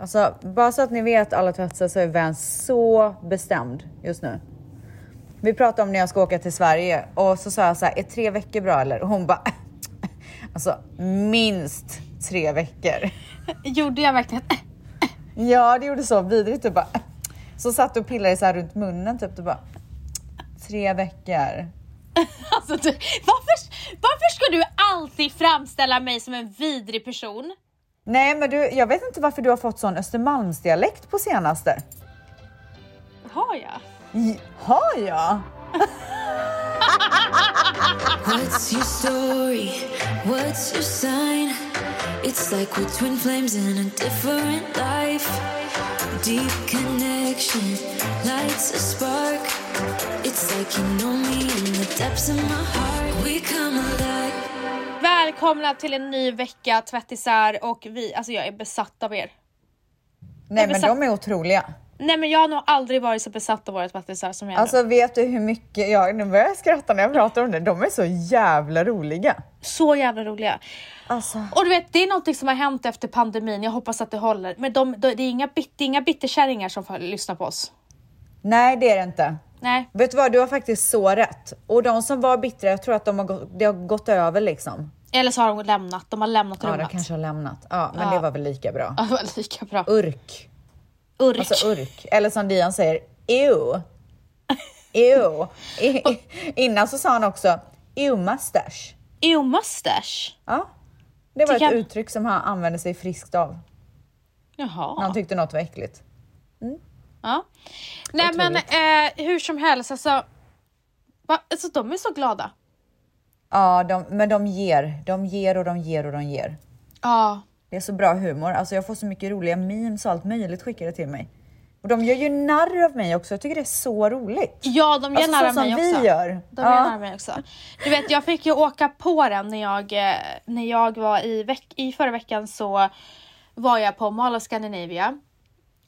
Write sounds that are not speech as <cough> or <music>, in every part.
Alltså, bara så att ni vet alla tvättsar så är Vans så bestämd just nu. Vi pratade om när jag ska åka till Sverige och så sa jag så här, är tre veckor bra eller? Och hon bara, <laughs> alltså minst tre veckor. <laughs> Gjorde jag verkligen? <laughs> Ja, det gjorde så vidrigt. Typ bara, så satt och pillade så här runt munnen typ. Och bara, tre veckor. Alltså, du, varför, varför ska du alltid framställa mig som en vidrig person? Nej, men du, jag vet inte varför du har fått sån Östermalmsdialekt på senaste. Har jag? J- Har jag? What's your story? What's your sign? It's like we're twin flames in a different life. Deep connection lights a spark. It's like you know me in the depths of my heart. We come alive. Välkomna till en ny vecka tvättisar och vi, alltså jag är besatt av er. Nej, men besatt- de är otroliga. Nej men jag har nog aldrig varit så besatt av våra tvättisar som jag är nu. Alltså vet du hur mycket jag, nu börjar jag skratta när jag pratar om det. De är så jävla roliga. Så jävla roliga. Alltså. Och du vet, det är någonting som har hänt efter pandemin. Jag hoppas att det håller. Men de, de, det är inga, bit, det är inga bitterkärringar som får lyssna på oss. Nej, det är det inte. Nej. Vet du vad, du har faktiskt så rätt. Och de som var bittra, jag tror att de har gått, det har gått över liksom. Eller så har de lämnat. De har lämnat Ja, de rummet. kanske har lämnat. Ja, men Ja. det var väl lika bra. Ja, det var lika bra. Urk. Urk. Alltså urk. Eller som Dian säger, ew. Ew. Innan så sa han också, ew mustache. Ew mustache. Ja. Det var Tycker ett jag- uttryck som han använde sig friskt av. När han Jaha. tyckte något var äckligt. Ja. Nej men eh, hur som helst alltså. Va? Alltså de är så glada. Ja, de, men de ger. De ger och de ger och de ger. Ja. Det är så bra humor. Alltså jag får så mycket roliga memes och allt möjligt skickade till mig. Och de gör ju narr av mig också. Jag tycker det är så roligt. Ja, de gör Alltså, så som mig vi också. gör. De Ja. gör nära mig också. Du vet, jag fick ju åka på den när jag, eh, när jag var i, veck- i förra veckan så var jag på Mall of Scandinavia.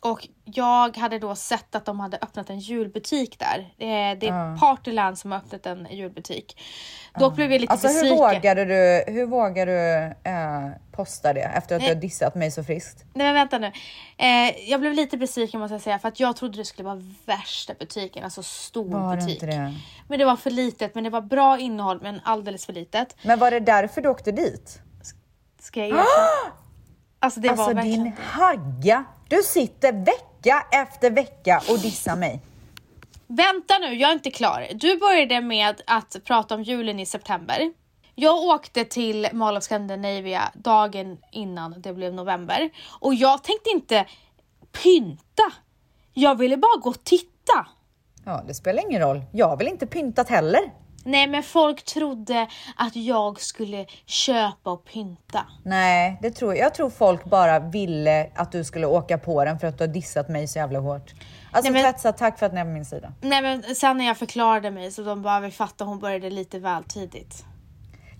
Och jag hade då sett att de hade öppnat en julbutik där. Det är, det är Partyland som har öppnat en julbutik. Då blev jag lite Alltså hur besviken. vågade du, hur vågar du eh, posta det efter att du Nej. har dissat mig så friskt? Nej men vänta nu. Eh, jag blev lite besviken måste jag säga för att jag trodde det skulle vara värsta butiken, alltså stor Var butik. inte det? Men det var för litet, men det var bra innehåll men alldeles för litet. Men var det därför du åkte dit? Ska jag erkänna? <gasps> Alltså det Alltså var verkligen din hagga! Du sitter vecka efter vecka och dissar mig. Vänta nu, jag är inte klar. Du började med att prata om julen i september. Jag åkte till Mall of Scandinavia dagen innan det blev november och jag tänkte inte pynta. Jag ville bara gå och titta. Ja, det spelar ingen roll. Jag har väl inte pyntat heller? Nej, men folk trodde att jag skulle köpa och pynta. Nej, det tror jag. Jag tror folk bara ville att du skulle åka på den för att du har dissat mig så jävla hårt. Alltså Nej, men- Tvätsa, tack för att ni är på min sida. Nej, men sen när jag förklarade mig så de bara vi fattar hon började lite väl tidigt.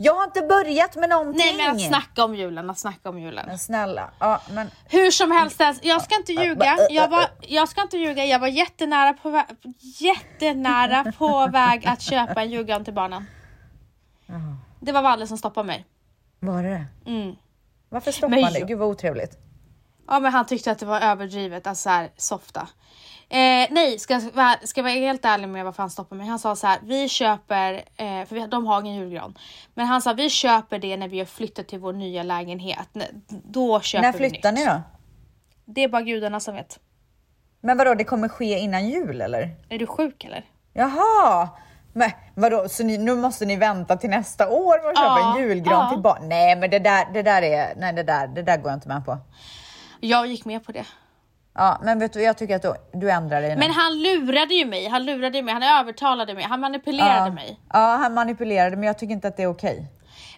Jag har inte börjat med någonting! Nej, men snacka om julen, att snacka om julen. Men snälla, ja men Hur som helst, jag ska inte ljuga. Jag, var, jag ska inte ljuga, jag var jättenära på, vä- jättenära på väg att köpa en julgran till barnen. Det var Valle som stoppade mig. var det Mm. Varför stoppar Men han jag- Gud vad otrevligt. Ja men han tyckte att det var överdrivet, alltså så här, softa. Eh, nej, ska, ska jag vara helt ärlig med varför han stoppade mig. Han sa så här, vi köper, eh, för vi, de har ingen julgran. Men han sa vi köper det när vi har flyttat till vår nya lägenhet. Då köper När vi flyttar ni då? Det är bara gudarna som vet. Men vadå, det kommer ske innan jul eller? Är du sjuk eller? Jaha! Men vadå, så ni, nu måste ni vänta till nästa år med att köpa en julgran ja. till barn? Nej men det där, det där är, nej det där, det där går jag inte med på. Jag gick med på det. Ja, men vet du, jag tycker att du, du ändrar dig nu. Men han lurade ju mig, han lurade ju mig, han övertalade mig, han manipulerade ja. mig. Ja, han manipulerade men jag tycker inte att det är okej.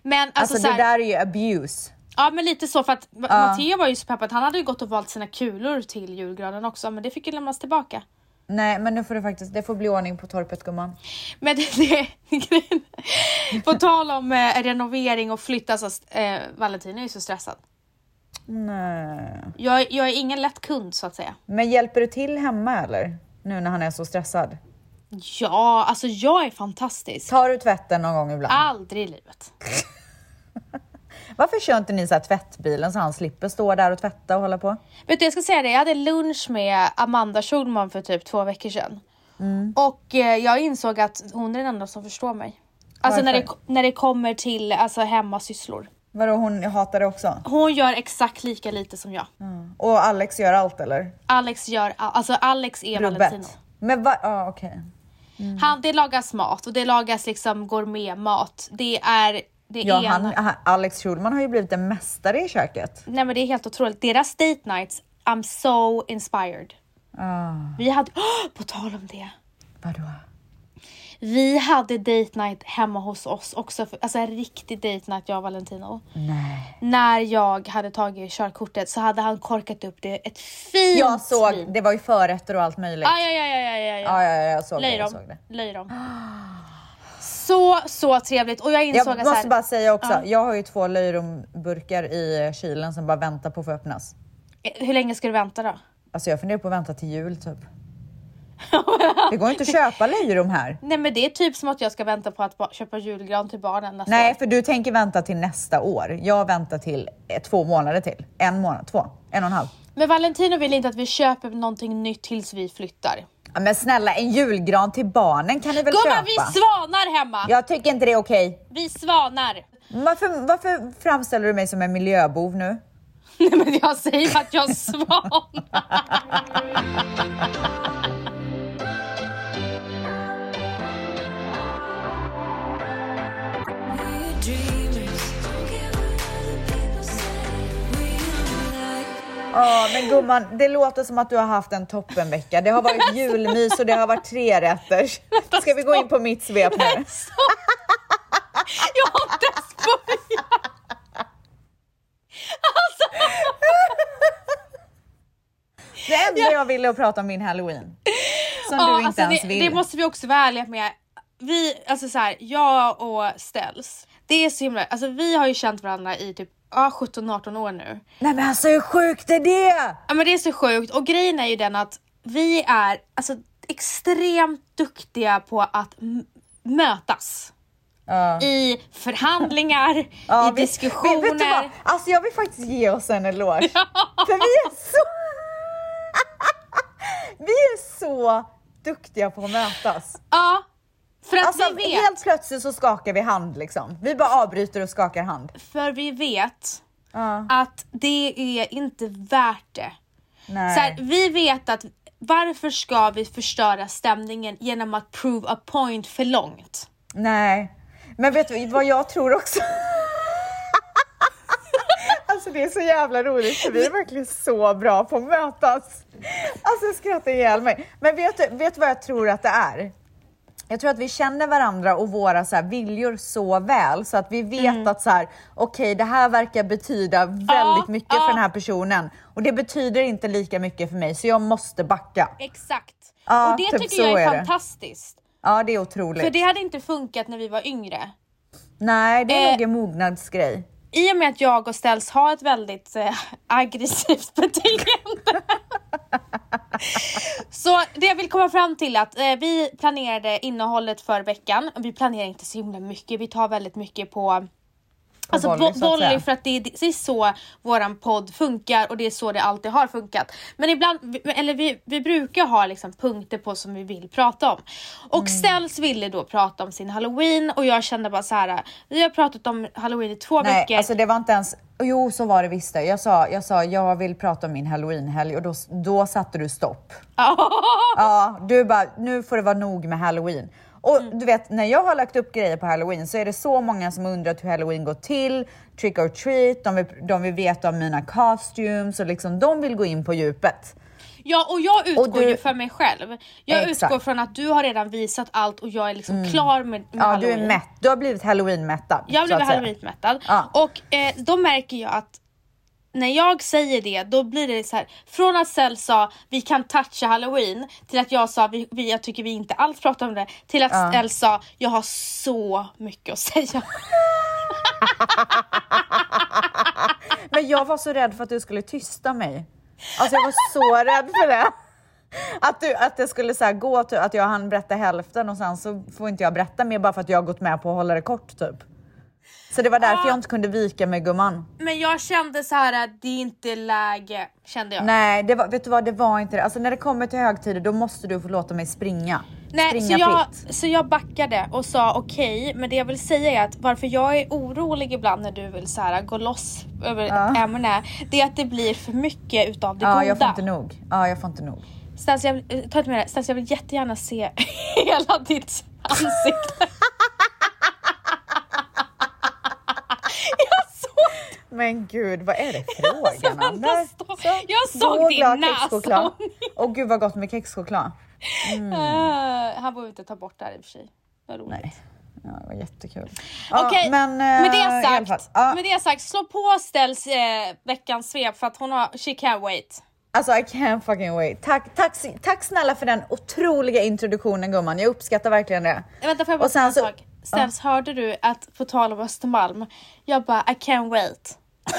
Men alltså, Alltså, så det här, där är ju abuse. ja men lite så för att Matteo var ju så peppad, han hade ju gått och valt sina kulor till julgranen också men det fick ju lämnas tillbaka. Nej men nu får det faktiskt, det får bli ordning på torpet gumman. Men <laughs> det, det På tal om eh, renovering och flytt, alltså eh, Valentin är ju så stressad. Nej. Jag, jag är ingen lätt kund så att säga. Men hjälper du till hemma eller? Nu när han är så stressad. Ja, alltså jag är fantastisk. Tar du tvätten någon gång ibland? Aldrig i livet. <laughs> Varför kör inte ni så tvättbilen så han slipper stå där och tvätta och hålla på? Vet du, jag ska säga det, jag hade lunch med Amanda Schulman för typ två veckor sedan. Och eh, jag insåg att hon är den enda som förstår mig. Alltså när det, när det kommer till alltså, hemmasysslor. Vadå hon hatar det också? Hon gör exakt lika lite som jag. Och Alex gör allt eller? Alex gör, all- alltså Alex är Valentino. Rubbet? Men va? Ja okej. Han, det lagas mat och det lagas liksom gourmetmat. Det är det Ja, ena. han, han, Alex Schulman har ju blivit en mästare i köket. Nej men det är helt otroligt. Deras date nights, I'm so inspired. Ah, Vi hade, Åh, <gasps> på tal om det. vadå? Vi hade date night hemma hos oss också, för, alltså en riktig date night jag och Valentino. Nej. När jag hade tagit körkortet så hade han korkat upp det ett fint Jag såg, vin. det var ju förrätter och allt möjligt. Ja, ja, ja, ja, ja, ja. Ja, ja, ja, jag såg det. Jag Löjrom. såg det. Löjrom. <gasps> Så, så trevligt. Och jag insåg Jag måste här, bara säga också, Ja. jag har ju två löjromburkar i kylen som bara väntar på att få öppnas. hur länge ska du vänta då? Alltså jag funderar på att vänta till jul typ. <laughs> Det går inte att köpa löjrom här. Nej men det är typ som att jag ska vänta på att köpa julgran till barnen nästa Nej, år. för du tänker vänta till nästa år. Jag väntar till eh, två månader till. En månad, två, en och en halv. Men Valentino vill inte att vi köper någonting nytt tills vi flyttar. Ja, Men snälla, en julgran till barnen kan ni väl Gumman köpa? vi svanar hemma! Jag tycker inte det är okej. Vi svanar! Varför, varför framställer du mig som en miljöbov nu? <laughs> Nej men jag säger att jag svanar! <laughs> Ja, men gumman, det låter som att du har haft en toppenvecka. Det har varit <laughs> julmys och det har varit tre rätter. Ska vi gå in på mitt svep nu? Jag har inte ens börjat! Det enda jag ville att prata om min halloween. Som Ja, du inte alltså ens det, vill. det måste vi också vara ärliga med. Vi, alltså så här, jag och Stels, det är så himla, alltså vi har ju känt varandra i typ ja, 17-18 år nu. Nej men alltså hur sjukt är det? Ja men det är så sjukt och grejen är ju den att vi är alltså extremt duktiga på att mötas. Ja. I förhandlingar, <laughs> Ja, i vi- diskussioner. Vet du vad? Alltså jag vill faktiskt ge oss en eloge. <laughs> För vi är så... <laughs> vi är så duktiga på att mötas. Ja, för att Alltså vi vet. helt plötsligt så skakar vi hand liksom. Vi bara avbryter och skakar hand. För vi vet Ja, att det är inte värt det. nej. Så här, vi vet att varför ska vi förstöra stämningen genom att prove a point för långt? Nej, men vet du vad jag tror också? Alltså det är så jävla roligt för vi är verkligen så bra på att mötas. Alltså jag skrattar ihjäl mig. Men vet du, vet du vad jag tror att det är? Jag tror att vi känner varandra och våra så här viljor så väl så att vi vet att så här, okej, det här verkar betyda väldigt Ja, mycket ja. för den här personen och det betyder inte lika mycket för mig så jag måste backa. Exakt. Ja, och det typ tycker jag är, är fantastiskt. Ja, det är otroligt. För det hade inte funkat när vi var yngre. Nej, det är Eh, nog en mognadsgrej. I och med att jag och Ställs har ett väldigt eh, <laughs> aggressivt beteende. <laughs> så det jag vill komma fram till är att eh, vi planerade innehållet för veckan. Vi planerar inte så himla mycket, vi tar väldigt mycket på Alltså volley, för att det är, det är så våran podd funkar och det är så det alltid har funkat. Men ibland, eller vi, vi brukar ha liksom punkter på som vi vill prata om. Och Mm. Stels ville då prata om sin halloween och jag kände bara så här. vi har pratat om halloween i två Nej, veckor. alltså det var inte ens... Jo, så var det visst. Jag sa, jag sa, jag vill prata om min halloweenhelg och då, då satte du stopp. Ja, du bara, nu får det vara nog med halloween. Och Mm. du vet, när jag har lagt upp grejer på halloween så är det så många som undrat hur halloween går till, trick or treat, de vill, de vill veta om mina costumes och liksom de vill gå in på djupet. Ja och jag utgår Och du- ju för mig själv. Jag Exakt. Mm. utgår från att du har redan visat allt och jag är liksom klar med, med Ja, du halloween. är mätt. Du har blivit halloween-mättad. Jag att säga. halloweenmättad Ja. och eh, då märker jag att när jag säger det, då blir det så här. Från att Sel sa vi kan toucha halloween till att jag sa vi, vi, jag tycker vi inte alls pratar om det till att Ja. Sel sa jag har så mycket att <laughs> säga. <laughs> Men jag var så rädd för att du skulle tysta mig. Alltså jag var så rädd för det. Att, du, att det skulle så gå, att jag hann berätta hälften och sen så får inte jag berätta mer bara för att jag har gått med på att hålla det kort typ. Så det var därför Ah. jag inte kunde vika mig gumman. Men jag kände så här att det är inte läge, kände jag. Nej, det var, vet du vad, det var inte det. Alltså när det kommer till högtider då måste du få låta mig springa. Nej, springa så, jag, fritt. så jag backade och sa okej, men det jag vill säga är att varför jag är orolig ibland när du vill så här, gå loss över Ja. ett ämne, det är att det blir för mycket utav det Ja, goda. jag får inte nog. Ja, jag får inte nog. Stans, jag, vill- eh, ta inte med det. Stans, jag vill jättegärna se <laughs> hela ditt ansikte. <laughs> jag såg Men gud, vad är det frågan om? vänta, Där. stopp. Så. Jag såg Så din näsa. Åh gud vad gott med kexchoklad. Ah, han behöver inte ta bort det här i och för sig. Vad roligt. Nej, ja, det var jättekul. Ja, Okej, men, med eh, det i alla fall, sagt, ja, med det sagt, slå på ställs eh, veckans svep för att hon har, she can't wait. Alltså I can't fucking wait. Tack, tack, tack snälla för den otroliga introduktionen gumman. Jag uppskattar verkligen det. Vänta får jag bara Och sen en så- sak? Ställs, hörde du att på tal om Östermalm, jag bara I can't wait.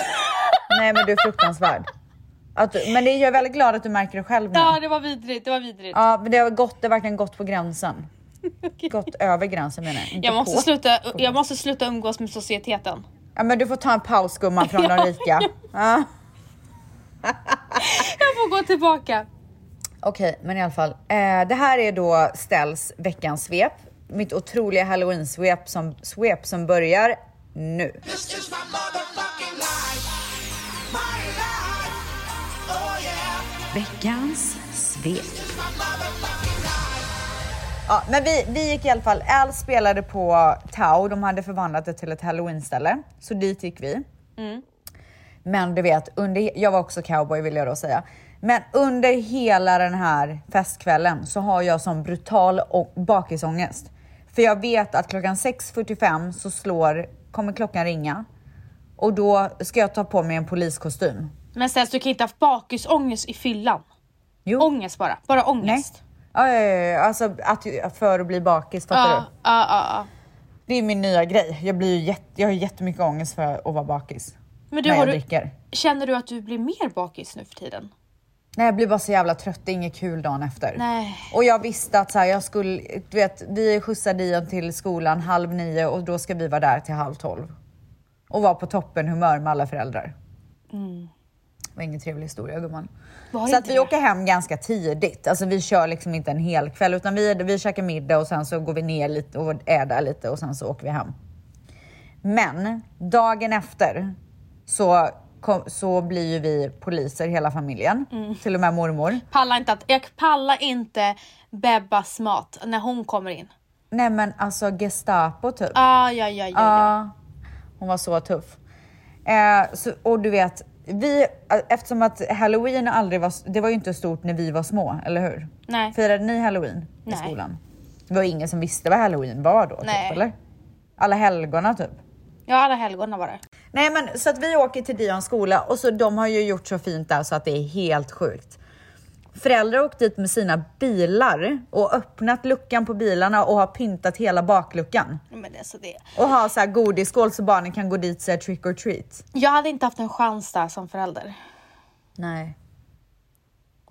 <laughs> Nej men du är fruktansvärd. Du, men det, jag är väldigt glad att du märker det själv nu. Ja det var vidrigt, det var vidrigt. Ja, men det har gått, det har verkligen gått på gränsen. <laughs> Gått över gränsen menar jag. inte jag, måste på. sluta, jag måste sluta umgås med societeten. Ja, men du får ta en paus gumman från de rika. <laughs> Ja. Jag får gå tillbaka. Okej, men i alla fall. Eh, det här är då Stells veckans svep. Mitt otroliga halloween-svep som, svep som börjar nu. Veckans svep. Ja, men vi, vi gick i alla fall. Al spelade på Tau. De hade förvandlat det till ett halloween-ställe, så dit gick vi. Men du vet, under, jag var också cowboy vill jag då säga. Men under hela den här festkvällen så har jag sån brutal å- bakisångest. För jag vet att klockan 6.45 så slår, kommer klockan ringa och då ska jag ta på mig en poliskostym. Men Stens du kan inte ha bakisångest i fyllan. Jo. Ångest bara, bara ångest. Ja, ja, ja, ja, alltså att, för att bli bakis, fattar Ja, du? ja, ja, ja. Det är min nya grej. Jag, blir ju jätte, jag har jättemycket ångest för att vara bakis. Men du, när har jag du, dricker. känner du att du blir mer bakis nu för tiden? Nej, jag blir bara så jävla trött. Det är inget kul dagen efter. Nej. Och jag visste att så här, jag skulle, du vet, vi skjutsar Dion till skolan halv nio och då ska vi vara där till halv tolv. Och vara på toppen humör med alla föräldrar. Det var ingen trevlig historia gumman. Mm. Så att vi det? åker hem ganska tidigt. Alltså vi kör liksom inte en hel kväll utan vi, vi käkar middag och sen så går vi ner lite och är där lite och sen så åker vi hem. Men dagen efter så, kom, så blir ju vi poliser hela familjen. Mm. Till och med mormor. Pallar inte att, jag pallar inte Bebbas mat när hon kommer in. Nej men alltså Gestapo typ. Ah, ja, ja, ja, ja. Ja, hon var så tuff. Eh, så, och du vet, vi, eftersom att halloween aldrig var, det var ju inte stort när vi var små, eller hur? Nej. Firade ni halloween i Nej. skolan? Det var ingen som visste vad halloween var då, Nej. typ, eller? Alla helgona typ. Ja, alla helgona var det. Nej men så att vi åker till Dions skola och så de har ju gjort så fint där så att det är helt sjukt. Föräldrar har åkt dit med sina bilar och öppnat luckan på bilarna och har pyntat hela bakluckan. Men det, är så det. Och har så här godisskål så barnen kan gå dit och säga trick or treat. Jag hade inte haft en chans där som förälder. Nej.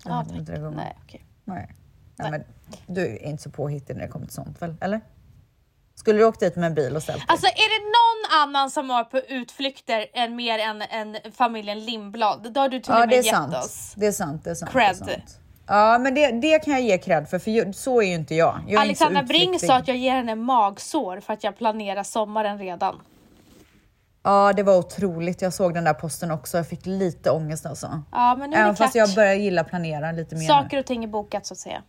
Jag Ja, hade inte det. Nej, okej. Nej. Nej, men du är inte så påhittig när det kommer till sånt väl? Eller? Skulle du åkt dit med en bil och ställt dig? Alltså är det någon annan som har på utflykter än mer än, än familjen Lindblad, då har du till och med gett sant. oss. Det är sant. Det är sant. Cred. Det är sant. Ja men det, det kan jag ge cred för, för så är ju inte jag. jag Alexandra Bring sa att jag ger henne magsår för att jag planerar sommaren redan. Ja det var otroligt. Jag såg den där posten också. Jag fick lite ångest alltså. Ja men nu är Även det klart. fast jag börjar gilla planera lite mer. Saker och ting är bokat så att säga.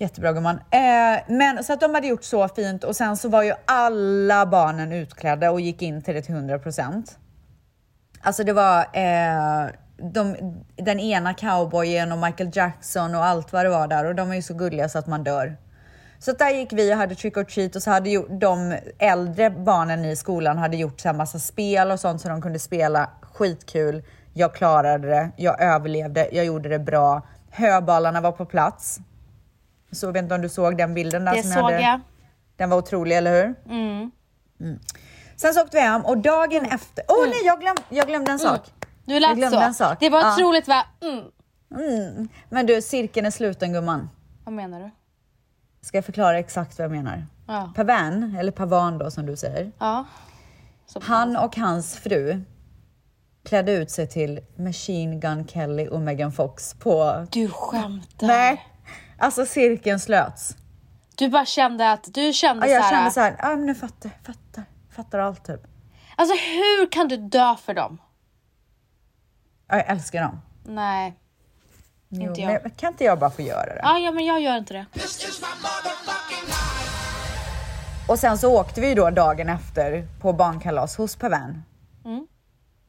Jättebra gumman. Eh, men så att de hade gjort så fint och sen så var ju alla barnen utklädda och gick in till det till 100%. Alltså det var eh, de, den ena cowboyen och Michael Jackson och allt vad det var där och de är ju så gulliga så att man dör. Så där gick vi och hade trick or treat och så hade ju de äldre barnen i skolan hade gjort så här massa spel och sånt så de kunde spela skitkul. Jag klarade det, jag överlevde, jag gjorde det bra. Höbalarna var på plats. Så jag vet inte om du såg den bilden där Det som såg hade. jag. Den var otrolig, eller hur? Mm. Mm. Sen så åkte vi hem och dagen efter... Åh oh, nej, jag, glöm, jag glömde en sak. Du Jag lät glömde så. en sak. Det var Ja. otroligt va? Mm. Mm. Men du, cirkeln är sluten gumman. Vad menar du? Ska jag förklara exakt vad jag menar? Ja. Pavan, eller pavan då som du säger. Ja. Som Han och hans fru klädde ut sig till Machine Gun Kelly och Megan Fox på... Du skämtar. Nej, alltså cirkeln slöts. Du bara kände att, du kände Ja, jag så här, kände så här, ja men nu fattar, fattar, fattar allt typ. Alltså hur kan du dö för dem? Ja, jag älskar dem. Nej. Jo, Inte jag. Men kan inte jag bara få göra det? Ja, ja men jag gör inte det. Och sen så åkte vi då dagen efter på barnkalas hos Pavan.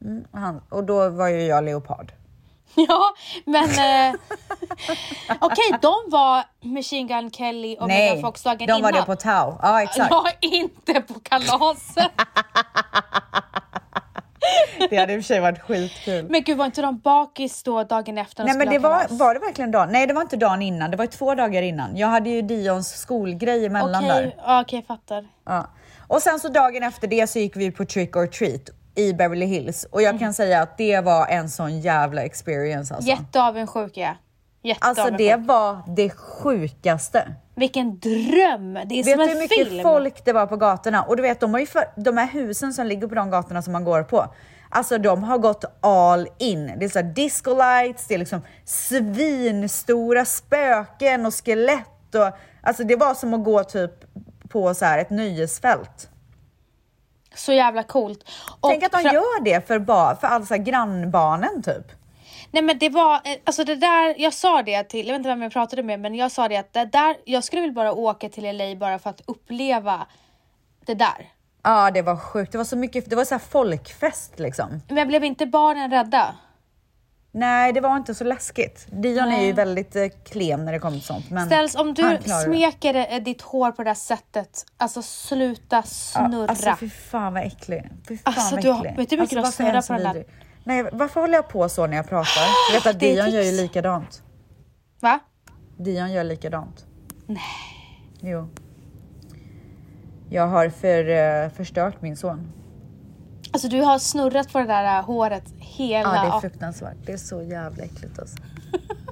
Mm, och, han, och då var ju jag leopard. <laughs> Ja, men eh, <laughs> okej, de var Machine Gun Kelly och Megan Nej, Fox dagen de innan. var det på Tau. Ja exakt. Ja, inte på kalaset. <laughs> Det hade i och för sig varit skitkul. men gud, var inte de bakis då dagen efter? de Nej men det var, var det verkligen dagen? Nej det var inte dagen innan, det var två dagar innan. Jag hade ju Dions skolgrej emellan Okej, där. okej, jag fattar. Ja. Och sen så dagen efter det så gick vi på trick or treat i Beverly Hills och jag Mm. kan säga att det var en sån jävla experience alltså. Jätteavundsjuk är jag. Alltså det var det sjukaste. Vilken dröm! Det är Vet som du en hur mycket film. folk det var på gatorna? Och du vet, de, har ju för, de här husen som ligger på de gatorna som man går på. Alltså de har gått all in. Det är så disco lights, det är liksom svinstora spöken och skelett. Och, alltså det var som att gå typ på så här ett nöjesfält. Så jävla coolt. Och Tänk att de gör det för, ba, för alla så här grannbarnen typ. Nej men det var, eh, alltså det där, jag sa det till, jag vet inte vem jag pratade med, men jag sa det att det där, jag skulle vilja bara åka till LA bara för att uppleva det där. Ja, det var sjukt. Det var så mycket, det var så här folkfest liksom. Men blev inte barnen rädda? Nej, det var inte så läskigt. Dion är ju Nej. väldigt eh, klen när det kommer till sånt. Men Ställs, om du klarar det. smeker eh, ditt hår på det där sättet, alltså sluta snurra. Ja, alltså fy fan vad äcklig. Fy fan Alltså, vad du äcklig. vet du hur mycket du har snurrat på den där? Nej, varför håller jag på så när jag pratar? Jag vet att Dion gör ju likadant. Va? Dion gör likadant. Nej. Jo. Jag har för, eh, förstört min son. Alltså du har snurrat på det där eh, håret hela... Ja, det är fruktansvärt. Det är så jävla äckligt alltså.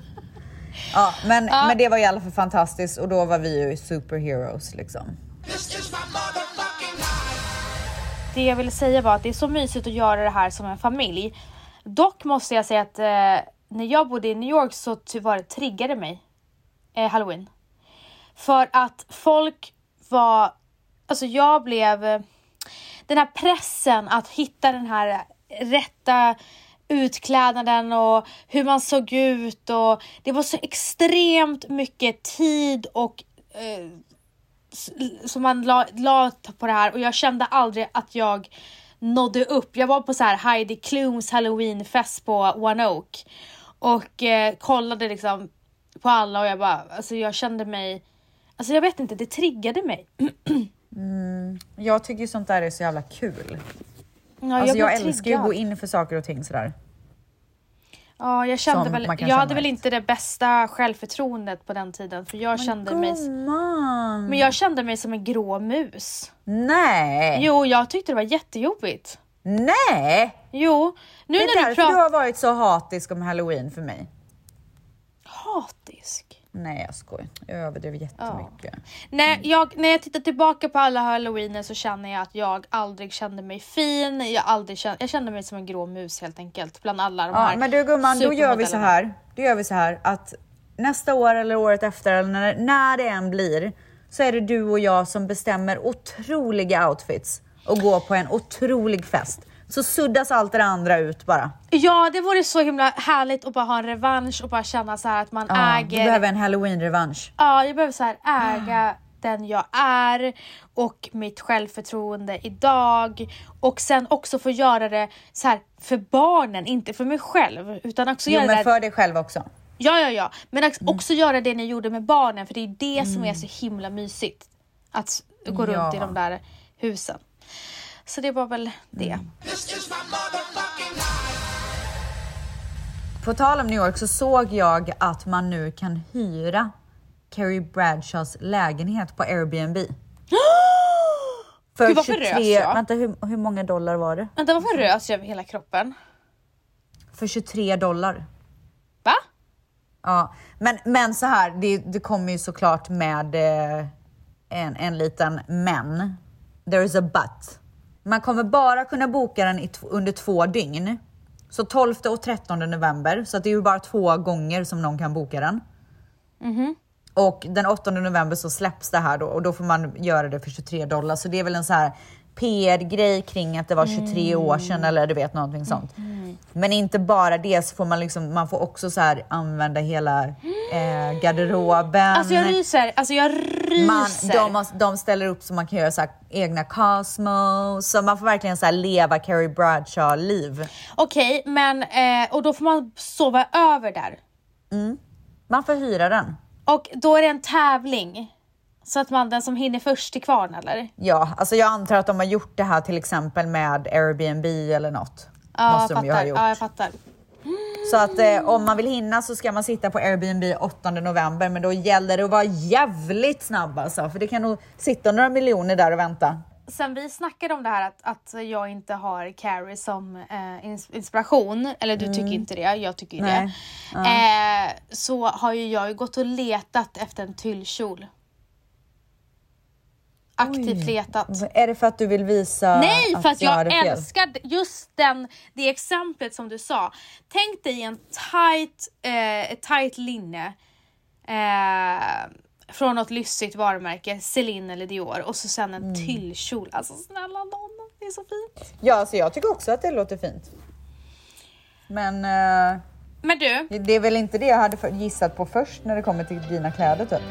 <laughs> Ja, men, men det var i alla fall fantastiskt och då var vi ju superheroes liksom. Det jag ville säga var att det är så mysigt att göra det här som en familj. Dock måste jag säga att eh, när jag bodde i New York så tyvärr triggade mig eh, halloween. För att folk var, alltså jag blev, eh, den här pressen att hitta den här rätta utklädnaden och hur man såg ut och det var så extremt mycket tid och eh, som man la, la på det här och jag kände aldrig att jag nådde upp. Jag var på så här Heidi Klums halloweenfest på One Oak och eh, kollade liksom på alla och jag bara, alltså jag kände mig, alltså jag vet inte, det triggade mig. <clears throat> Jag tycker sånt där är så jävla kul. Ja, alltså jag, blev älskar ju att gå in för saker och ting sådär. Ja, jag kände som väl, jag hade väl efter. inte det bästa självförtroendet på den tiden för jag kände mig, men jag kände mig som en grå mus. Nej! Jo, jag tyckte det var jättejobbigt. Nej! Jo, nu Det är när du därför pratar... du har varit så hatisk om halloween för mig. Hatisk. Nej jag skojar. Jag överdrev jättemycket. Nej, jag, när jag tittar tillbaka på alla halloweener så känner jag att jag aldrig kände mig fin. Jag, aldrig kände, jag kände mig som en grå mus helt enkelt bland alla de Ja, här men du gumman, då gör vi så här. Då gör vi så här att nästa år eller året efter eller när, när det än blir så är det du och jag som bestämmer otroliga outfits och går på en otrolig fest. Så suddas allt det andra ut bara. Ja, det vore så himla härligt att bara ha en revansch och bara känna så här att man Ja, du äger. behöver en halloween-revansch. Ja, jag behöver så här äga den jag är och mitt självförtroende idag och sen också få göra det så här för barnen, inte för mig själv utan också Jo, göra det men där för dig själv också. Ja, ja, ja. Men att Mm. också göra det ni gjorde med barnen för det är det som är så himla mysigt. Att gå runt i Ja. de där husen. Så det var väl det. Mm. På tal om New York så såg jag att man nu kan hyra Carrie Bradshaws lägenhet på Airbnb. <gasps> För Gud, varför rös jag? Vänta, hur, hur många dollar var det? Vänta, varför rös jag över hela kroppen? För 23 dollar. Va? Ja, men, men så här, det, det kommer ju såklart med eh, en, en liten men. There is a but. Man kommer bara kunna boka den under två dygn. Så 12 och 13 november, så det är ju bara två gånger som någon kan boka den. Och den 8 november så släpps det här då och då får man göra det för 23 dollar. Så det är väl en så här PR-grej kring att det var 23 år sedan eller du vet någonting sånt. Men inte bara det så får man liksom, man får också så här använda hela eh, garderoben. Alltså jag ryser, alltså jag man, ryser. de, har- de ställer upp så man kan göra så här egna Cosmos. Så man får verkligen så här leva Carrie Bradshaw-liv. Okej, men eh, och då får man sova över där. Man får hyra den. Och då är det en tävling. Så att man den som hinner först till kvarn eller? Ja, alltså jag antar att de har gjort det här till exempel med Airbnb eller något. Ja, Måste jag de fattar. gjort. Ja, jag fattar. Så att eh, om man vill hinna så ska man sitta på Airbnb 8 november, men då gäller det att vara jävligt snabb alltså, för det kan nog sitta några miljoner där och vänta. Sen vi snackade om det här att, att jag inte har Carrie som eh, ins- inspiration, eller du tycker inte det, jag tycker Nej. det. Eh, så har ju jag gått och letat efter en tyllkjol. Aktivt letat. Är det för att du vill visa Nej, för att jag fel? älskar just den, det exemplet som du sa. Tänk dig en tight, eh, ett tight linne eh, från något lyssigt varumärke, Celine eller Dior och så sen en Mm. tyllkjol. Alltså snälla nån, det är så fint. Ja, alltså jag tycker också att det låter fint. Men eh, Men du, det är väl inte det jag hade gissat på först när det kommer till dina kläder typ.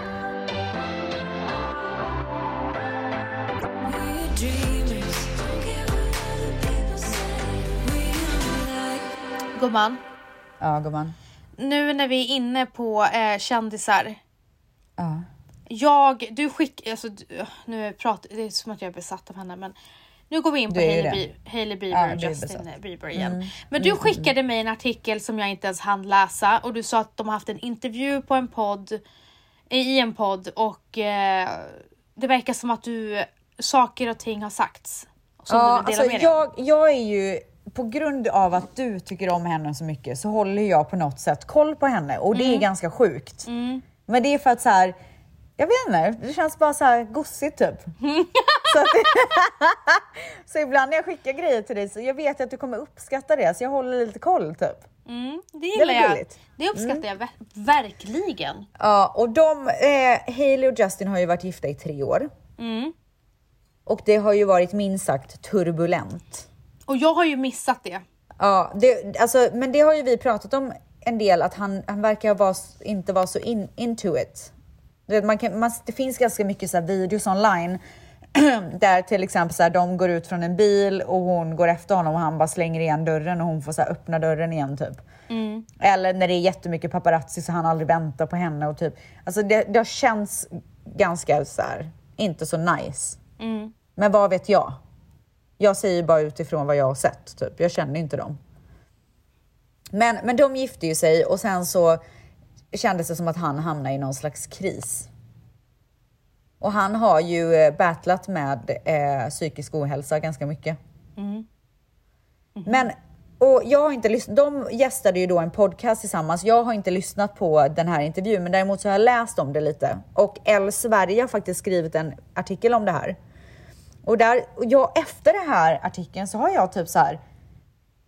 Gumman. Ja, gumman. Nu när vi är inne på eh, kändisar. Ja. Jag, du skick, alltså du- nu pratar, det är som att jag är besatt av henne men nu går vi in på Hailey, Hailey Ja, Bieber och du är Justin. Mm. Bieber igen. Men du skickade mig en artikel som jag inte ens hann läsa och du sa att de har haft en intervju på en podd, i en podd och eh, det verkar som att du, saker och ting har sagts. Som Ja, du alltså med dig av. jag, jag är ju, på grund av att du tycker om henne så mycket så håller jag på något sätt koll på henne och det Mm. är ganska sjukt. Men det är för att så här, jag vet inte, det känns bara så här gossigt typ. <laughs> så, att, <laughs> så ibland när jag skickar grejer till dig så jag vet att du kommer uppskatta det så jag håller lite koll typ. Mm, det är gillar väl jag. gulligt. Det uppskattar jag ver- verkligen. Ja, och de, eh, Hailey och Justin har ju varit gifta i tre år. Mm. Och det har ju varit minst sagt turbulent. Och jag har ju missat det. Ja, det, alltså, men det har ju vi pratat om en del, att han, han verkar vara, inte vara så in, into it. Du vet, man kan, man, det finns ganska mycket så här videos online <clears throat> där till exempel så här, de går ut från en bil och hon går efter honom och han bara slänger igen dörren och hon får så här, öppna dörren igen typ. Eller när det är jättemycket paparazzi så han aldrig väntar på henne och typ. Alltså det, det har känts ganska så här, inte så nice. Men vad vet jag? Jag säger bara utifrån vad jag har sett, typ. Jag känner inte dem. Men, men de gifte ju sig och sen så kändes det som att han hamnade i någon slags kris. Och han har ju eh, battlat med eh, psykisk ohälsa ganska mycket. Men, och jag har inte lyssnat, de gästade ju då en podcast tillsammans. Jag har inte lyssnat på den här intervjun, men däremot så har jag läst om det lite. Och Elle Sverige har faktiskt skrivit en artikel om det här. Och där, och jag, efter den här artikeln så har jag typ så här,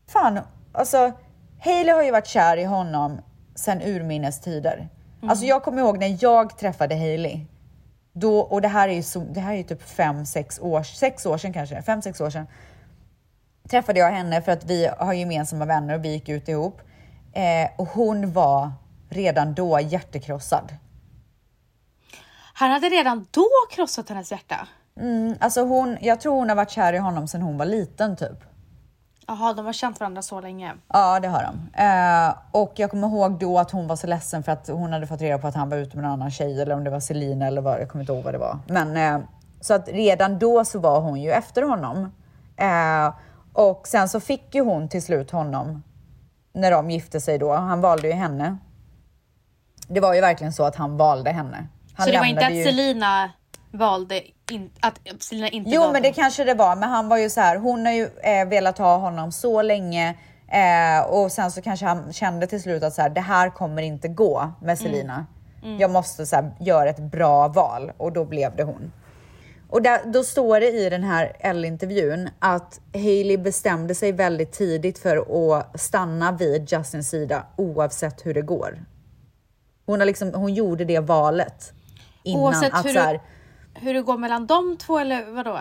fan, alltså Hailey har ju varit kär i honom sedan urminnes tider. Alltså jag kommer ihåg när jag träffade Hailey. Då, och det här är ju så, det här är ju typ fem, sex år, sex år sedan kanske, fem, sex år sedan. Träffade jag henne för att vi har gemensamma vänner och vi gick ut ihop. Eh, och hon var redan då hjärtekrossad. Han hade redan då krossat hennes hjärta. Mm, alltså hon, jag tror hon har varit kär i honom sedan hon var liten typ. Jaha, de har känt varandra så länge. Ja, det har de. Eh, och jag kommer ihåg då att hon var så ledsen för att hon hade fått reda på att han var ute med en annan tjej eller om det var Celine eller vad, jag kommer inte ihåg vad det var. Men eh, så att redan då så var hon ju efter honom. Eh, och sen så fick ju hon till slut honom när de gifte sig då. Han valde ju henne. Det var ju verkligen så att han valde henne. Han så det var inte att ju- Selina valde in, att Selina inte Jo, men det kanske det var. Men han var ju så här. Hon har ju eh, velat ha honom så länge eh, och sen så kanske han kände till slut att så här, det här kommer inte gå med Selina. Jag måste så här, göra ett bra val och då blev det hon. Och där, då står det i den här Elle-intervjun att Hailey bestämde sig väldigt tidigt för att stanna vid Justins sida oavsett hur det går. Hon, har liksom, hon gjorde det valet innan Oavsett att hur så här, du- Hur det går mellan de två eller vadå?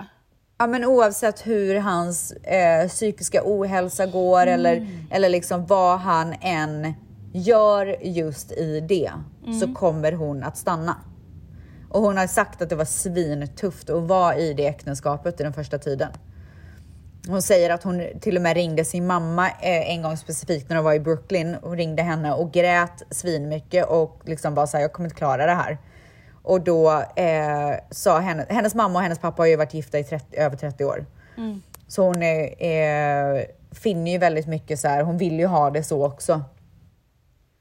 Ja men oavsett hur hans eh, psykiska ohälsa går eller, eller liksom vad han än gör just i det så kommer hon att stanna. Och hon har sagt att det var svintufft att vara i det äktenskapet i den första tiden. Hon säger att hon till och med ringde sin mamma eh, en gång specifikt när de var i Brooklyn och ringde henne och grät svinmycket och liksom bara såhär, jag kommer inte klara det här. Och då eh, sa henne, hennes mamma och hennes pappa har ju varit gifta i 30, över 30 år. Så hon är, eh, finner ju väldigt mycket så här, hon vill ju ha det så också.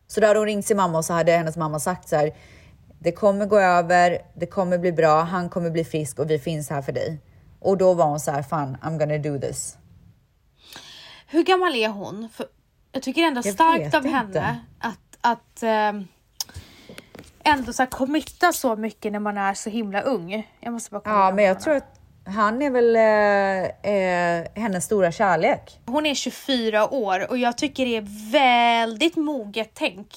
Så då hade hon ringt sin mamma och så hade hennes mamma sagt så här, det kommer gå över, det kommer bli bra, han kommer bli frisk och vi finns här för dig. Och då var hon så här, fan I'm gonna do this. Hur gammal är hon? För jag tycker ändå Jag starkt av inte. henne att, att ehm, ändå så här committa så mycket när man är så himla ung. Jag måste bara kolla Ja, men jag tror att han är väl eh, eh, hennes stora kärlek. är. Hon är 24 år och jag tycker det är väldigt moget tänk.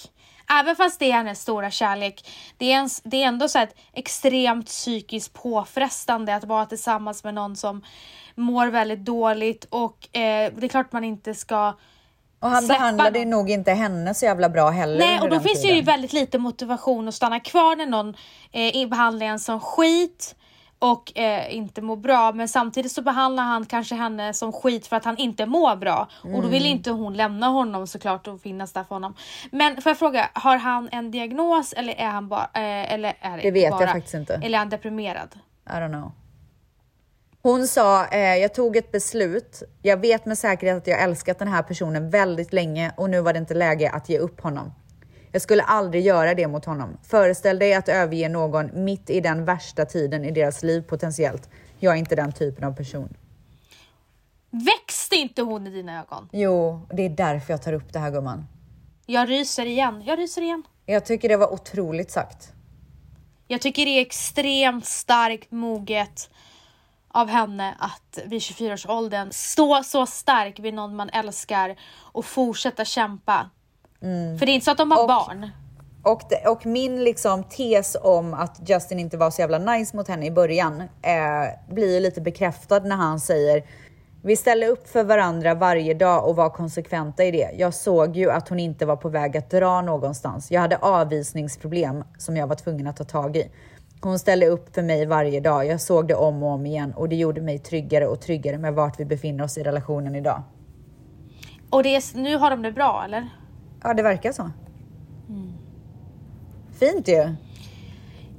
Även fast det är hennes stora kärlek. Det är, en, det är ändå så ett extremt psykiskt påfrestande att vara tillsammans med någon som mår väldigt dåligt och eh, det är klart man inte ska Och han Släppa behandlade ju någon. nog inte henne så jävla bra heller Nej, och då finns det ju tiden. väldigt lite motivation att stanna kvar när någon eh, behandlar en som skit och eh, inte mår bra. Men samtidigt så behandlar han kanske henne som skit för att han inte mår bra. Och då Mm. vill inte hon lämna honom såklart och finnas där för honom. Men får jag fråga, har han en diagnos eller är han bara... Eh, eller är det, Det vet jag bara, faktiskt inte. Eller är han deprimerad? I don't know. Hon sa, eh, jag tog ett beslut. Jag vet med säkerhet att jag älskat den här personen väldigt länge och nu var det inte läge att ge upp honom. Jag skulle aldrig göra det mot honom. Föreställ dig att överge någon mitt i den värsta tiden i deras liv potentiellt. Jag är inte den typen av person. Växte inte hon i dina ögon? Jo, det är därför jag tar upp det här gumman. Jag ryser igen. Jag ryser igen. Jag tycker det var otroligt sagt. Jag tycker det är extremt starkt moget av henne att vid 24-årsåldern stå så stark vid någon man älskar och fortsätta kämpa. För det är inte så att de har Och- barn. Och, det, och min liksom tes om att Justin inte var så jävla nice mot henne i början eh, blir lite bekräftad när han säger vi ställer upp för varandra varje dag och var konsekventa i det. Jag såg ju att hon inte var på väg att dra någonstans. Jag hade avvisningsproblem som jag var tvungen att ta tag i. Hon ställde upp för mig varje dag. Jag såg det om och om igen och det gjorde mig tryggare och tryggare med vart vi befinner oss i relationen idag. Och det är, nu har de det bra eller? Ja, det verkar så. Fint ju.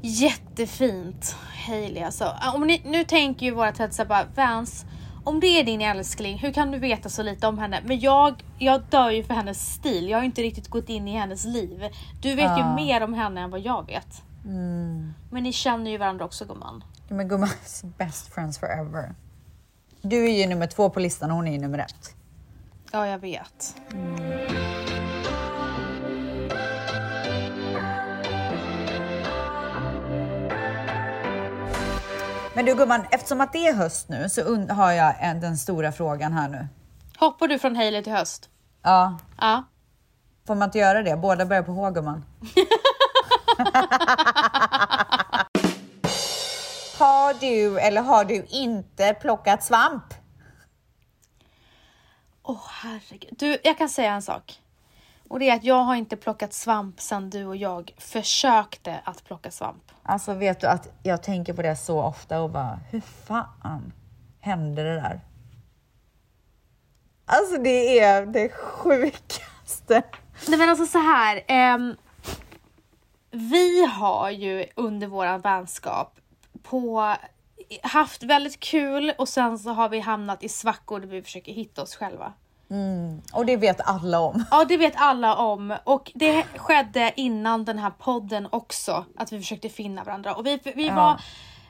Jättefint Hailey alltså. Om ni, nu tänker ju våra tvättisar bara Vans, om det är din älskling, hur kan du veta så lite om henne? Men jag, jag dör ju för hennes stil. Jag har ju inte riktigt gått in i hennes liv. Du vet ju Ja. mer om henne än vad jag vet. Men ni känner ju varandra också gumman. Ja, Men gumman, best friends forever. Du är ju nummer två på listan och hon är ju nummer ett. Ja, jag vet. Men du gumman, eftersom att det är höst nu så har jag en, den stora frågan här nu. Hoppar du från Hailey till höst? Ja, Ja. får man inte göra det? Båda börjar på H gumman. <laughs> <laughs> har du eller har du inte plockat svamp? Åh herregud. Du, jag kan säga en sak. Och det är att jag har inte plockat svamp sedan du och jag försökte att plocka svamp. Alltså vet du att jag tänker på det så ofta och bara, hur fan hände det där? Alltså det är det sjukaste. Nej men alltså så här. ehm, vi har ju under våran vänskap på haft väldigt kul och sen så har vi hamnat i svackor där vi försöker hitta oss själva. Och det vet alla om. Ja, det vet alla om och det skedde innan den här podden också att vi försökte finna varandra och vi, vi var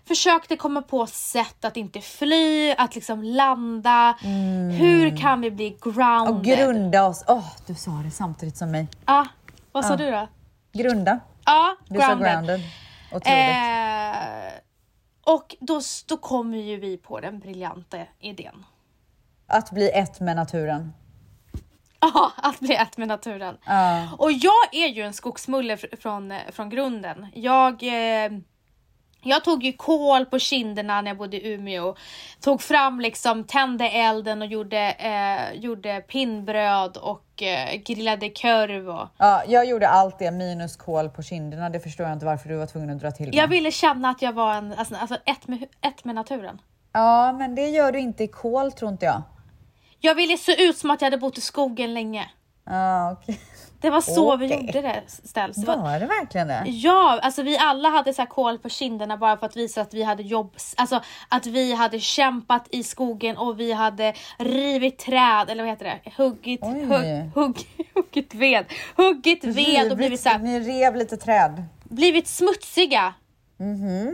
försökte komma på sätt att inte fly, att liksom landa. Hur kan vi bli Och grounded? grunda oss. Åh, du sa det samtidigt som mig. Ja, vad sa du då? Grunda. Ja, Du grounded. Otroligt. Eh, och då, då kommer ju vi på den briljanta idén. Att bli ett med naturen. <laughs> Ja, att bli ett med naturen. Ja. Och jag är ju en skogsmulle fr- från, eh, från grunden. Jag, eh, jag tog ju kol på kinderna när jag bodde i Umeå. Tog fram liksom, tände elden och gjorde, eh, gjorde pinnbröd och grillade korv. Och... Ja, jag gjorde allt det minus kol på kinderna. Det förstår jag inte varför du var tvungen att dra till med. Jag ville känna att jag var en, alltså, alltså ett, med, ett med naturen. Ja, men det gör du inte i kol tror inte jag. Jag ville se ut som att jag hade bott i skogen länge. Ja, okej. Det var så vi Okej. gjorde det ställs. Var- Var det verkligen det? Ja, alltså vi alla hade så här kol på kinderna bara för att visa att vi hade jobb, alltså att vi hade kämpat i skogen och vi hade rivit träd, eller vad heter det? Huggit, hugg, hugg, huggit ved, huggit ved och blivit, så här, Ni rev lite träd. blivit smutsiga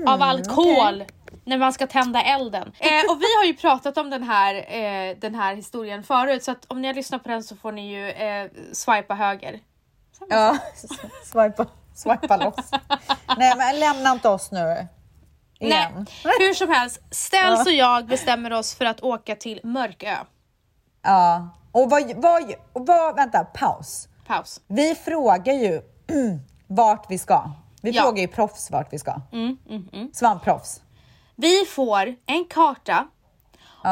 av all kol när man ska tända elden. <laughs> Eh, och vi har ju pratat om den här, eh, den här historien förut så att om ni har lyssnat på den så får ni ju eh, swipa höger. Ja, <laughs> swipa, swipa loss. Nej, men lämna inte oss nu. Igen. Nej, <laughs> hur som helst. Ställs och jag bestämmer oss för att åka till Mörkö. Ja. Och vad, vad, vad, vänta, paus. Paus. Vi frågar ju <clears throat> vart vi ska. Vi Ja. frågar ju proffs vart vi ska. Mm, mm, mm. Svampproffs. Vi får en karta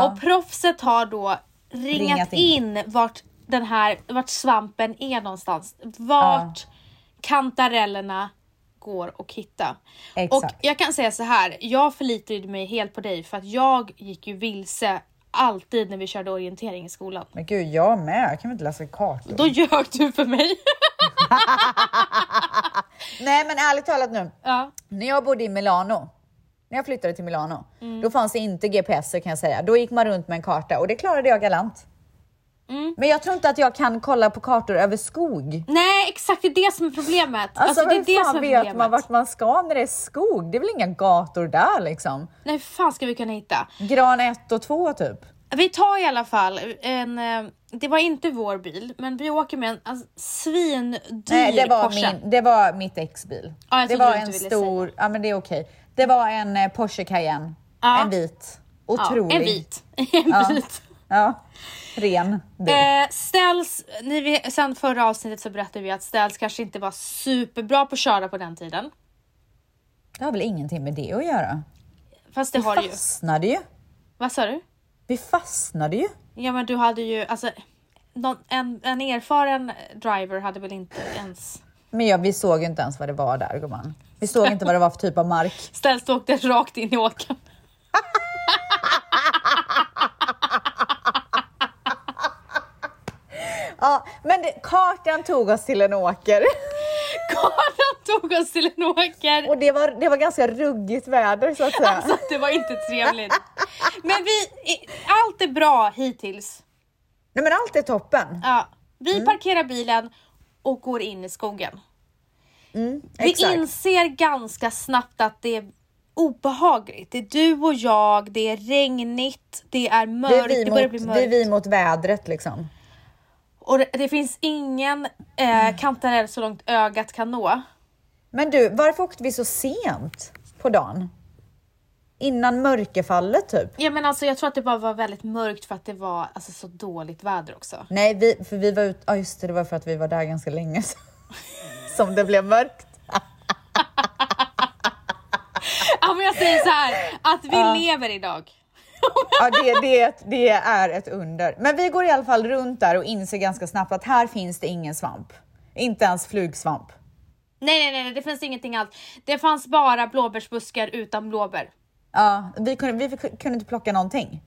och proffset har då ringat, Ringat in. in. vart den här, vart svampen är någonstans. Vart kantarellerna går att hitta. Exakt. Och jag kan säga så här, jag förlitade mig helt på dig för att jag gick ju vilse alltid när vi körde orientering i skolan. Men gud, jag med. Jag kan väl inte läsa kartor? Då ljög du för mig. <laughs> Nej, men ärligt talat nu. ja. När jag bodde i Milano, när jag flyttade till Milano, Mm. då fanns det inte GPS kan jag säga. Då gick man runt med en karta och det klarade jag galant. Mm. Men jag tror inte att jag kan kolla på kartor över skog. Nej exakt, det är det som är problemet. Alltså, Alltså, det är det som är vet problemet. man vart man ska när det är skog? Det är väl inga gator där liksom? Nej hur fan ska vi kunna hitta? Gran 1 och 2 typ. Vi tar i alla fall en, eh, det var inte vår bil, men vi åker med en alltså, svindyr Nej, det var, Porsche. min, det var mitt ex-bil. Ja, jag det var en stor, ja men det är okej. Det var en eh, Porsche Cayenne. Ja. En vit. ja, Otrolig. en vit. <laughs> en Ja. vit. Ja, ren bil. Eh, Ställs, ni vet, sen förra avsnittet så berättade vi att Ställs kanske inte var superbra på att köra på den tiden. Det har väl ingenting med det att göra? Fast det Vi har det ju. fastnade ju. Vad sa du? Vi fastnade ju. Ja men du hade ju, alltså någon, en, en erfaren driver hade väl inte ens... Men ja, vi såg ju inte ens vad det var där gumman. Vi såg inte vad det var för typ av mark. <laughs> Ställs åkte rakt in i åkern. Ja, men det, kartan tog oss till en åker. <laughs> Kartan tog oss till en åker. Och det var, det var ganska ruggigt väder så att säga. Alltså det var inte trevligt. Men vi, allt är bra hittills. Nej men allt är toppen. Ja, vi Mm. parkerar bilen och går in i skogen. Vi Exakt. inser ganska snabbt att det är obehagligt. Det är du och jag, det är regnigt, det är Det mörkt, är, det, vi börjar mot, bli det är vi mot vädret liksom. Och det, det finns ingen Mm. eh, kantarell så långt ögat kan nå. Men du, varför åkte vi så sent på dagen? Innan mörkerfallet typ? Ja, men alltså, jag tror att det bara var väldigt mörkt för att det var alltså, så dåligt väder också. Nej, vi, för vi var ute, ja just det, det var för att vi var där ganska länge så- <laughs> som det blev mörkt. Ja, men jag säger så här, att vi lever idag. Ja, det, det, det är ett under. Men vi går i alla fall runt där och inser ganska snabbt att här finns det ingen svamp. Inte ens flugsvamp. Nej, nej, nej, det finns ingenting alls. Det fanns bara blåbärsbuskar utan blåbär. Ja, vi kunde, vi kunde inte plocka någonting.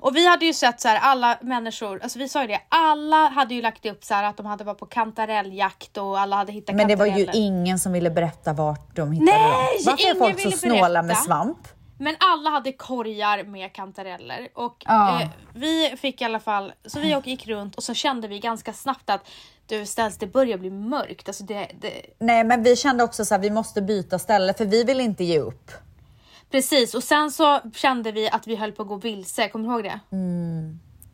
Och vi hade ju sett så här alla människor, alltså vi sa ju det, alla hade ju lagt upp så här att de hade varit på kantarelljakt och alla hade hittat Men det var ju ingen som ville berätta vart de hittade Nej, dem. Varför är folk så snåla med berätta. svamp? Men alla hade korgar med kantareller och Ja. eh, vi fick i alla fall, så vi gick runt och så kände vi ganska snabbt att du ställs det börjar bli mörkt. Alltså det, det, Nej, men vi kände också så här, vi måste byta ställe för vi vill inte ge upp. Precis och sen så kände vi att vi höll på att gå vilse, kommer du ihåg det?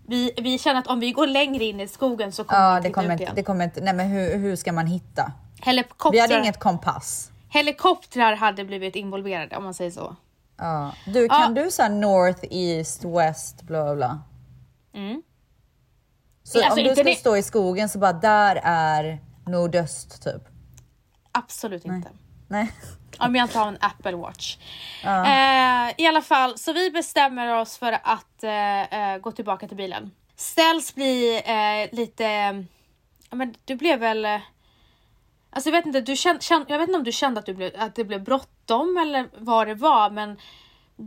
Vi, vi kände att om vi går längre in i skogen så kommer Mm. Ja, vi det kommer inte, det kommer inte, nej men hur, hur ska man hitta? Helikoptrar, Vi hade inget kompass. helikoptrar hade blivit involverade om man säger så. Ja. Du, kan Ja. du säga north, east, west, bla bla? Mm. Så Alltså, om du ska det- stå i skogen så bara där är nordöst typ? Absolut inte. Nej. Om jag inte har en Apple Watch. Eh, I alla fall, så vi bestämmer oss för att eh, eh, gå tillbaka till bilen. Ställs blir eh, lite... Ja, men du blev väl... Alltså jag vet inte, du känn, känn, jag vet inte om du kände att, du blev, att det blev bråttom eller vad det var, men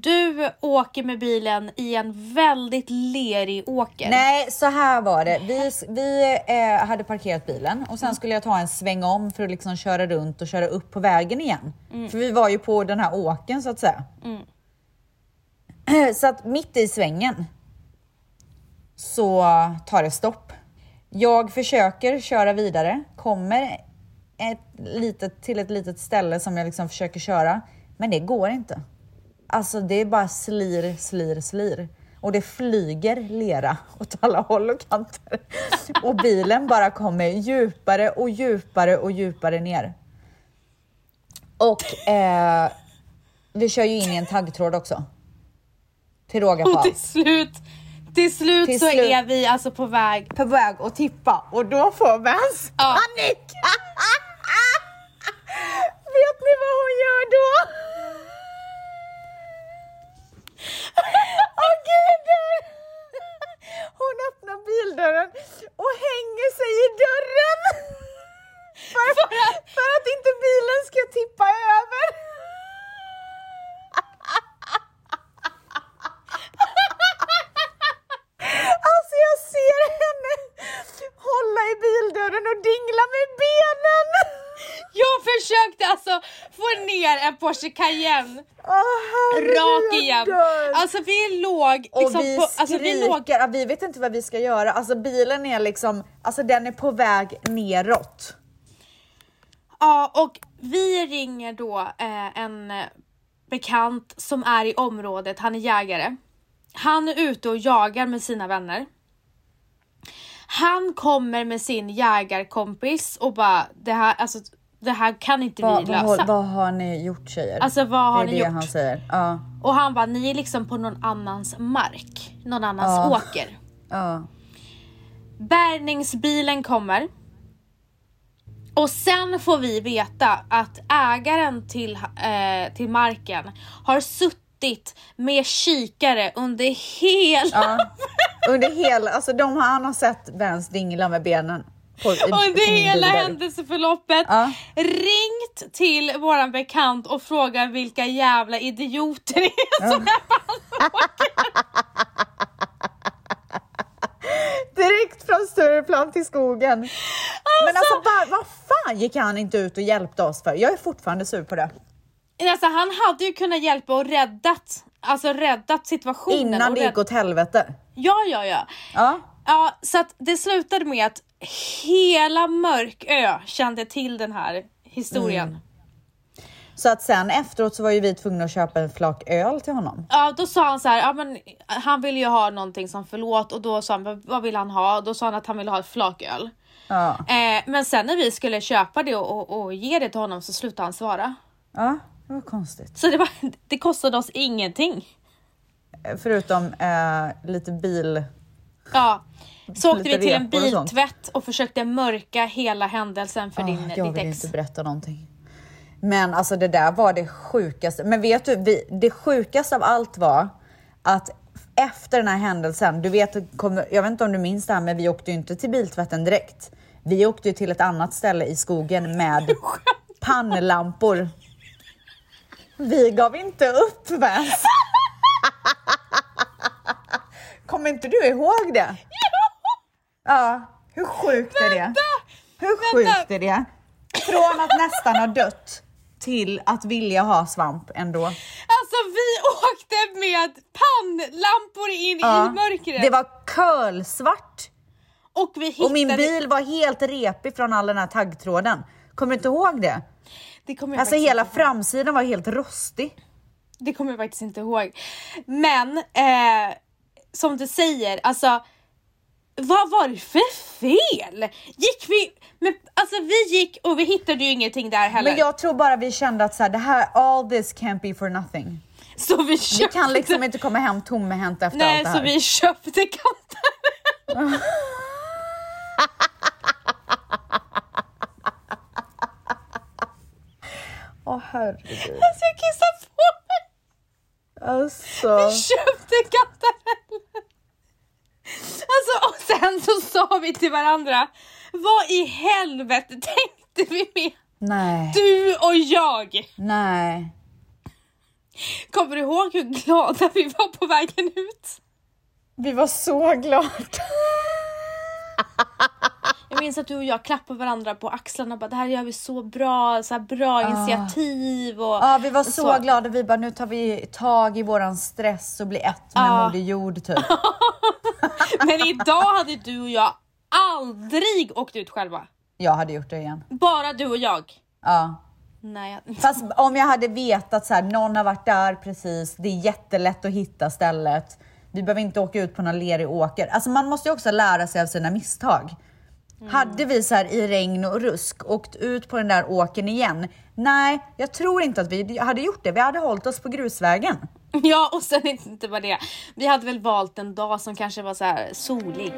du åker med bilen i en väldigt lerig åker. Nej, så här var det. Vi, vi eh, hade parkerat bilen och sen skulle jag ta en sväng om för att liksom köra runt och köra upp på vägen igen. För vi var ju på den här åken så att säga. <clears throat> Så att mitt i svängen så tar det stopp. Jag försöker köra vidare, kommer ett litet, till ett litet ställe som jag liksom försöker köra, men det går inte. Alltså det är bara slir, slir, slir. Och det flyger lera åt alla håll och kanter. Och bilen bara kommer djupare och djupare och djupare ner. Och eh, vi kör ju in i en taggtråd också. Till råga på Och till allt. slut, till slut Till så slut. är vi alltså på väg. På väg att tippa och då får Vans Ja. panik. <laughs> Vet ni vad hon gör då? Åh gud! Hon öppnar bildörren och hänger sig i dörren. För, för att inte bilen ska tippa över. Alltså jag ser henne hålla i bildörren och dingla med benen. Jag försökte alltså få ner en Porsche Cayenne herregud, rak igen. dör. Alltså vi låg och liksom vi på, alltså vi låg, vi vet inte vad vi ska göra. Alltså bilen är liksom, alltså den är på väg neråt. ja och vi ringer då eh, en eh, bekant som är i området, han är jägare. Han är ute och jagar med sina vänner. Han kommer med sin jägarkompis och bara det här, alltså, det här kan inte vi Vad, lösa. vad, vad har ni gjort tjejer? Alltså vad har det är ni det gjort? han säger. Ja, Och han bara, ni är liksom på någon annans mark, någon annans Ja. åker. ja. Bärgningsbilen kommer. Och sen får vi veta att ägaren till, eh, till marken har suttit med kikare under hela, ja. Under hela, alltså de har, han har sett Vans dingla med benen. Under hela händelseförloppet. Ja. Ringt till våran bekant och frågat vilka jävla idioter det är som Direkt från Stureplan till skogen. Men alltså bara, vad fan gick han inte ut och hjälpte oss för? Jag är fortfarande sur på det. Alltså han hade ju kunnat hjälpa och räddat, alltså räddat situationen. Innan det gick åt helvete. Ja, ja, ja. Ja. Ja, så att det slutade med att hela Mörkö kände till den här historien. Mm. Så att sen efteråt så var ju vi tvungna att köpa en flak öl till honom. Ja, då sa han så här, ja men han ville ju ha någonting som förlåt och då sa han, "Vad- vill han ha? Då sa han att han ville ha ett flaköl. Ja. Eh, men sen när vi skulle köpa det och, och, och ge det till honom så slutade han svara. Ja, det var konstigt. Så det, var, <laughs> det kostade oss ingenting. Förutom eh, lite bil... Ja. Så åkte vi till en repor och biltvätt och försökte mörka hela händelsen för Ah, din, jag ditt vill ex. inte berätta någonting. Men alltså det där var det sjukaste. Men vet du, vi, det sjukaste av allt var att efter den här händelsen, du vet, jag vet inte om du minns det här, men vi åkte ju inte till biltvätten direkt. Vi åkte ju till ett annat ställe i skogen med <laughs> pannlampor. Vi gav inte upp Vans. <laughs> Kommer inte du ihåg det? Ja, hur sjukt är det? Hur Vänta. sjukt är det? Från att nästan ha dött till att vilja ha svamp ändå. Alltså vi åkte med pannlampor in Ja, i mörkret. Det var kölsvart och vi hittade... och min bil var helt repig från all den här taggtråden. Kommer du inte ihåg det? det kommer jag Alltså hela ihåg. framsidan var helt rostig. Det kommer jag faktiskt inte ihåg. Men eh, som du säger, alltså vad var det för fel? Gick vi... Men, alltså vi gick och vi hittade ju ingenting där heller. Men jag tror bara vi kände att så här, det här, all this can't be for nothing. Så vi Vi köpte, kan liksom inte komma hem tomhänta efter nej, allt det så här. vi köpte kantareller. <laughs> Åh herregud. Alltså jag kissar på mig. Alltså. Vi köpte kantareller. Alltså och sen så sa vi till varandra, vad i helvete tänkte vi med? Nej. Du och jag! Nej. Kommer du ihåg hur glada vi var på vägen ut? Vi var så glada. <laughs> Jag minns att du och jag klappade varandra på axlarna och bara det här gör vi så bra, så bra initiativ och Ja, vi var så, så. glada. Vi bara, nu tar vi tag i våran stress och blir ett med Ja. Moder Jord typ. <laughs> Men idag hade du och jag aldrig åkt ut själva. Jag hade gjort det igen. Bara du och jag. Ja. Nej, jag- Fast om jag hade vetat så här, någon har varit där precis, det är jättelätt att hitta stället. Vi behöver inte åka ut på någon lerig åker. Alltså man måste ju också lära sig av sina misstag. Mm. Hade vi så här i regn och rusk åkt ut på den där åkern igen? Nej, jag tror inte att vi hade gjort det. Vi hade hållit oss på grusvägen. <laughs> Ja, och sen inte bara det. Vi hade väl valt en dag som kanske var så här solig.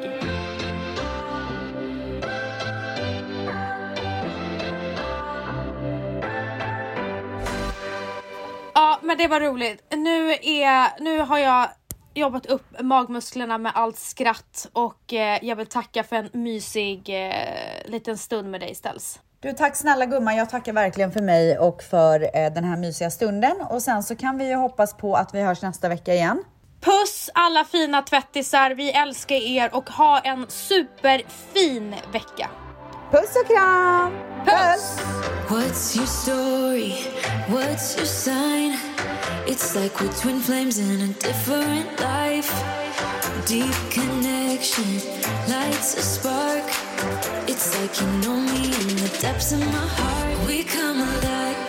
Ja, men det var roligt. Nu, är, nu har jag jobbat upp magmusklerna med allt skratt och eh, jag vill tacka för en mysig eh, liten stund med dig Ställs. Du, tack snälla gumman. Jag tackar verkligen för mig och för eh, den här mysiga stunden. Och sen så kan vi ju hoppas på att vi hörs nästa vecka igen. Puss alla fina tvättisar, vi älskar er och ha en superfin vecka. Puss och kram! Puss! What's your story? What's your sign? It's like we're twin flames in a different life. Deep connection lights a spark. It's like you know me in the depths of my heart. We come alive.